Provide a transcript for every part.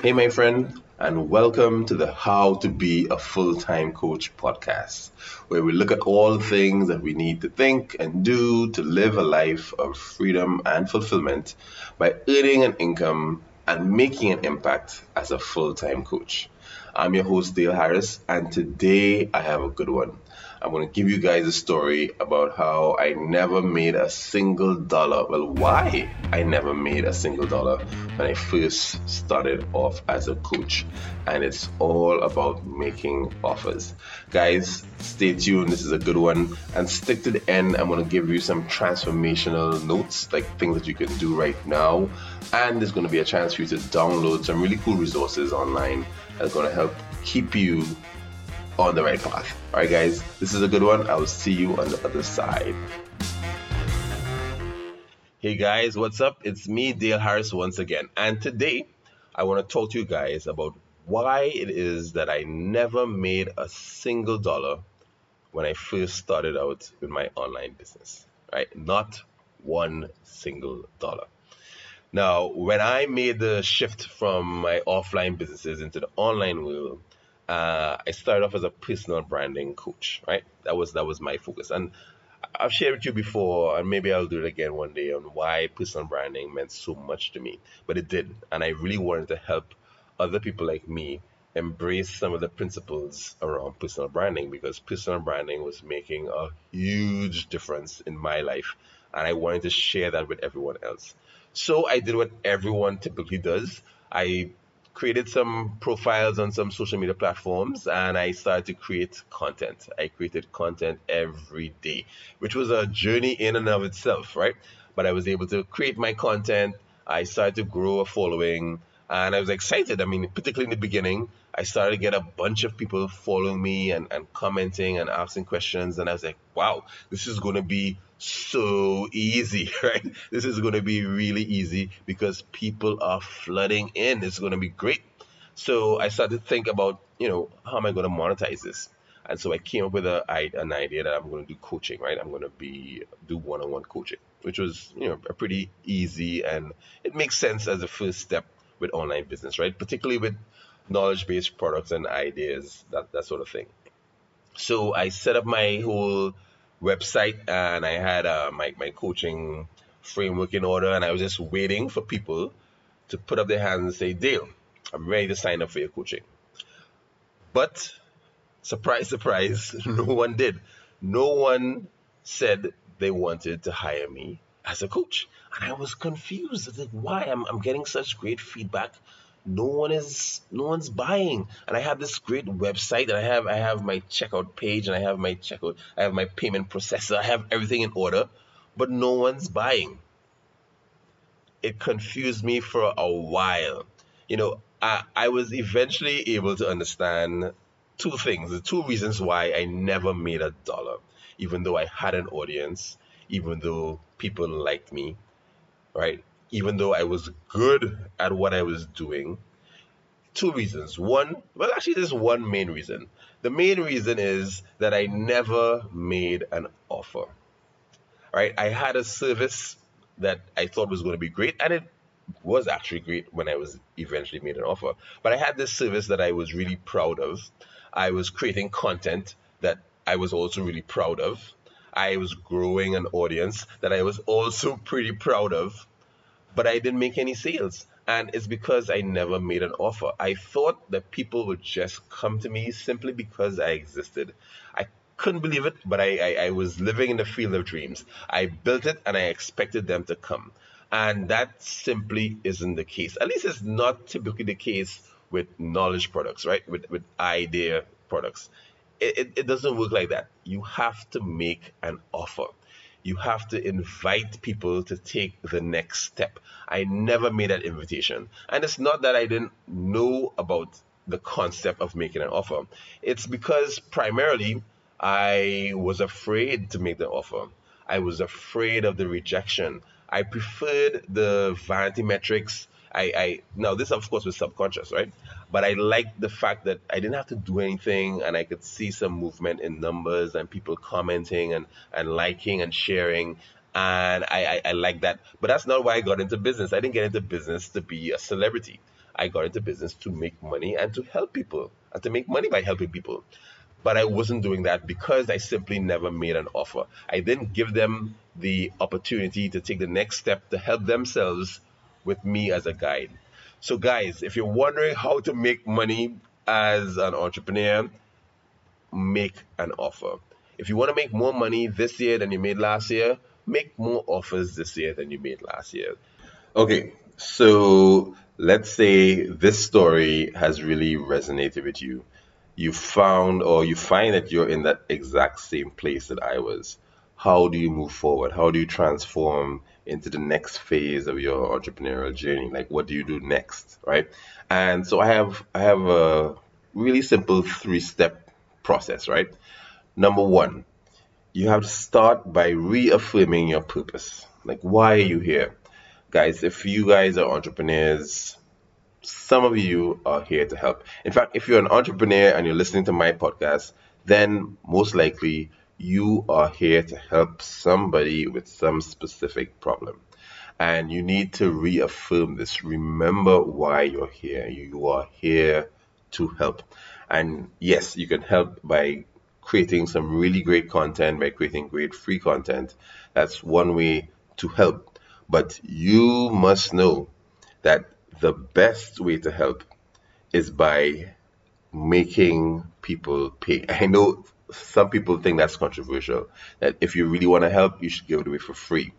Hey, my friend, and welcome to the How to Be a Full Time Coach podcast, where we look at all the things that we need to think and do to live a life of freedom and fulfillment by earning an income and making an impact as a full time coach. I'm your host, Dale Harris, and today I have a good one. I'm going to give you guys a story about how I never made a single dollar. Well, why I never made a single dollar when I first started off as a coach. And it's all about making offers. Guys, stay tuned. This is a good one. And stick to the end. I'm going to give you some transformational notes, like things that you can do right now. And there's going to be a chance for you to download some really cool resources online that's going to help keep you on the right path. All right, guys, this is a good one. I will see you on the other side. Hey guys, what's up? It's me, Dale Harris, once again. And today, I want to talk to you guys about why it is that I never made a single dollar when I first started out with my online business, right? Not one single dollar. Now, when I made the shift from my offline businesses into the online world, uh, I started off as a personal branding coach, right? That was that was my focus, and I've shared with you before, and maybe I'll do it again one day on why personal branding meant so much to me. But it did, and I really wanted to help other people like me embrace some of the principles around personal branding because personal branding was making a huge difference in my life, and I wanted to share that with everyone else. So I did what everyone typically does. I created some profiles on some social media platforms and I started to create content. I created content every day, which was a journey in and of itself, right? But I was able to create my content. I started to grow a following and I was excited. I mean, particularly in the beginning, I started to get a bunch of people following me and, and commenting and asking questions. And I was like, wow, this is going to be so easy, right? This is going to be really easy because people are flooding in. It's going to be great. So I started to think about, you know, how am I going to monetize this? And so I came up with a, an idea that I'm going to do coaching, right? I'm going to be do one-on-one coaching, which was, you know, a pretty easy and it makes sense as a first step with online business, right? Particularly with knowledge-based products and ideas, that that sort of thing. So I set up my whole website and I had uh, my, my coaching framework in order and I was just waiting for people to put up their hands and say, Dale, I'm ready to sign up for your coaching. But surprise, surprise, no one did. No one said they wanted to hire me as a coach. And I was confused. I was like, why? I'm, I'm getting such great feedback no one is no one's buying. And i have this great website and i have i have my checkout page and i have my checkout i have my payment processor. I have everything in order but no one's buying. It confused me for a while. You know i i was eventually able to understand two things the two reasons why i never made a dollar even though i had an audience even though people liked me right even though I was good at what I was doing. Two reasons. One, well, actually, there's one main reason. The main reason is that I never made an offer. Right? I had a service that I thought was going to be great, and it was actually great when I was eventually made an offer. But I had this service that I was really proud of. I was creating content that I was also really proud of. I was growing an audience that I was also pretty proud of but I didn't make any sales. And it's because I never made an offer. I thought that people would just come to me simply because I existed. I couldn't believe it, but I, I, I was living in the field of dreams. I built it and I expected them to come. And that simply isn't the case. At least it's not typically the case with knowledge products, right? With, with idea products. It, it, it doesn't work like that. You have to make an offer you have to invite people to take the next step. I never made that invitation. And it's not that I didn't know about the concept of making an offer, it's because primarily I was afraid to make the offer. I was afraid of the rejection. I preferred the vanity metrics. I, I now this of course was subconscious, right? But I liked the fact that I didn't have to do anything and I could see some movement in numbers and people commenting and, and liking and sharing. and I, I, I like that. But that's not why I got into business. I didn't get into business to be a celebrity. I got into business to make money and to help people and to make money by helping people. But I wasn't doing that because I simply never made an offer. I didn't give them the opportunity to take the next step to help themselves with me as a guide. So, guys, if you're wondering how to make money as an entrepreneur, make an offer. If you want to make more money this year than you made last year, make more offers this year than you made last year. Okay, so let's say this story has really resonated with you. You found or you find that you're in that exact same place that I was. How do you move forward? How do you transform into the next phase of your entrepreneurial journey? Like what do you do next, right? And so I have I have a really simple three-step process, right? Number 1, you have to start by reaffirming your purpose. Like, why are you here? Guys, if you guys are entrepreneurs, some of you are here to help. In fact, if you're an entrepreneur and you're listening to my podcast, then most likely you are here to help somebody with some specific problem. And you need to reaffirm this. Remember why you're here. You are here to help. And yes, you can help by creating some really great content, by creating great free content. That's one way to help. But you must know that the best way to help is by making people pay. I know some people think that's controversial, that if you really want to help, you should give it away for free.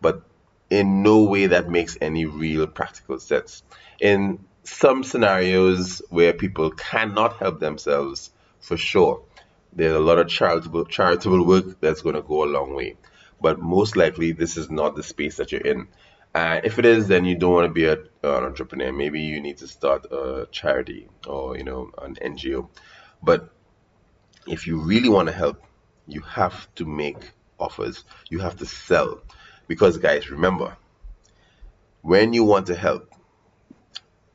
But in no way that makes any real practical sense. In some scenarios where people cannot help themselves, for sure, there's a lot of charitable charitable work that's going to go a long way. But most likely, this is not the space that you're in. And if it is, then you don't want to be a, an entrepreneur. Maybe you need to start a charity or you know an NGO. But if you really want to help, you have to make offers. You have to sell, because guys, remember, when you want to help,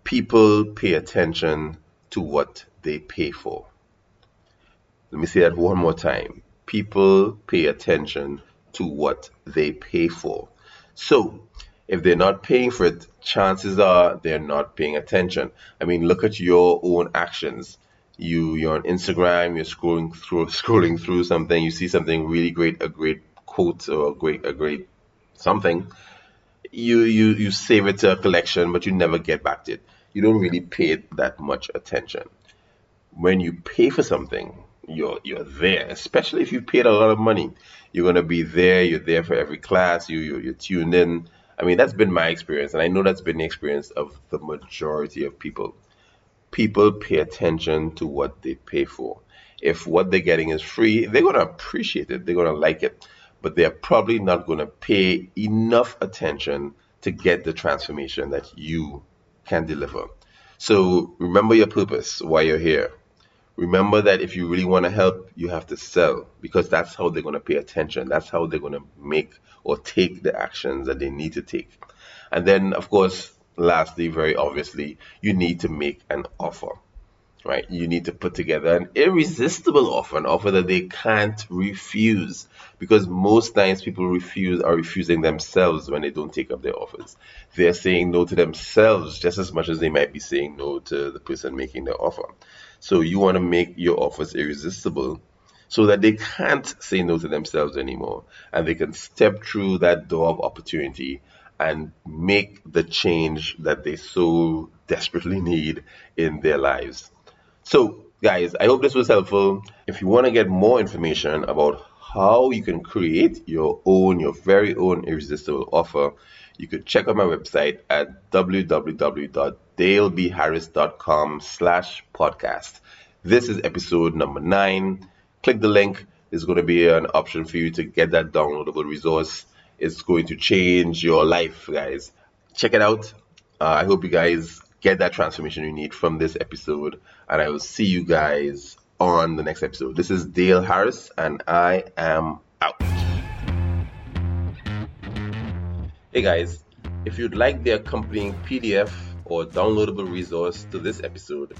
people pay attention to what they pay for. Let me say that one more time. People pay attention to what they pay for. So, if they're not paying for it, chances are they're not paying attention. I mean, look at your own actions. You you're on Instagram, you're scrolling through scrolling through something, you see something really great, a great quote or a great a great something. You you you save it to a collection, but you never get back to it. You don't really pay it that much attention. When you pay for something, you're you're there. Especially if you paid a lot of money, you're gonna be there. You're there for every class. You you you're tuned in. I mean, that's been my experience, and I know that's been the experience of the majority of people. People pay attention to what they pay for. If what they're getting is free, they're gonna appreciate it. They're gonna like it, but they're probably not gonna pay enough attention to get the transformation that you can deliver. So remember your purpose, why you're here remember that if you really want to help, you have to sell because that's how they're going to pay attention. That's how they're going to make or take the actions that they need to take. And then, of course, lastly, very obviously, you need to make an offer, right? You need to put together an irresistible offer, an offer that they can't refuse because most times people refuse are refusing themselves when they don't take up their offers. They're saying no to themselves just as much as they might be saying no to the person making the offer. So you want to make your offers irresistible so that they can't say no to themselves anymore and they can step through that door of opportunity and make the change that they so desperately need in their lives. So, guys, I hope this was helpful. If you want to get more information about how you can create your own, your very own irresistible offer, you could check out my website at www.dalebharris.com slash podcast. This is episode number nine. Click the link. There's going to be an option for you to get that downloadable resource. It's going to change your life, guys. Check it out. Uh, I hope you guys get that transformation you need from this episode. And I will see you guys on the next episode. This is Dale Harris, and I am out. Hey guys, if you'd like the accompanying PDF or downloadable resource to this episode,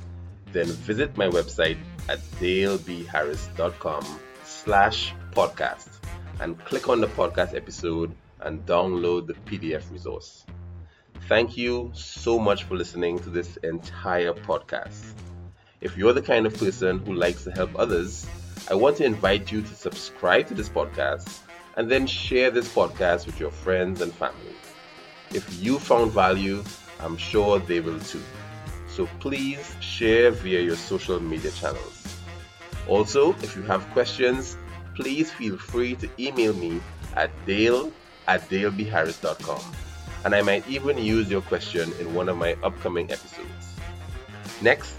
then visit my website at dalebharris.com slash podcast and click on the podcast episode and download the PDF resource. Thank you so much for listening to this entire podcast. If you're the kind of person who likes to help others, I want to invite you to subscribe to this podcast and then share this podcast with your friends and family. If you found value, I'm sure they will too. So please share via your social media channels. Also, if you have questions, please feel free to email me at dale at dalebharris.com and I might even use your question in one of my upcoming episodes. Next,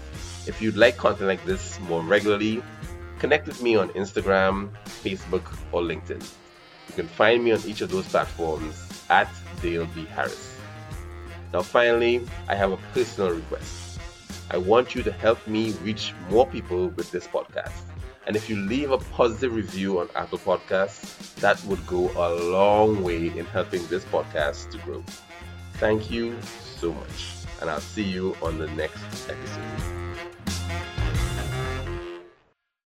if you'd like content like this more regularly, connect with me on Instagram, Facebook, or LinkedIn. You can find me on each of those platforms at Dale B. Harris. Now, finally, I have a personal request. I want you to help me reach more people with this podcast. And if you leave a positive review on Apple Podcasts, that would go a long way in helping this podcast to grow. Thank you so much, and I'll see you on the next episode.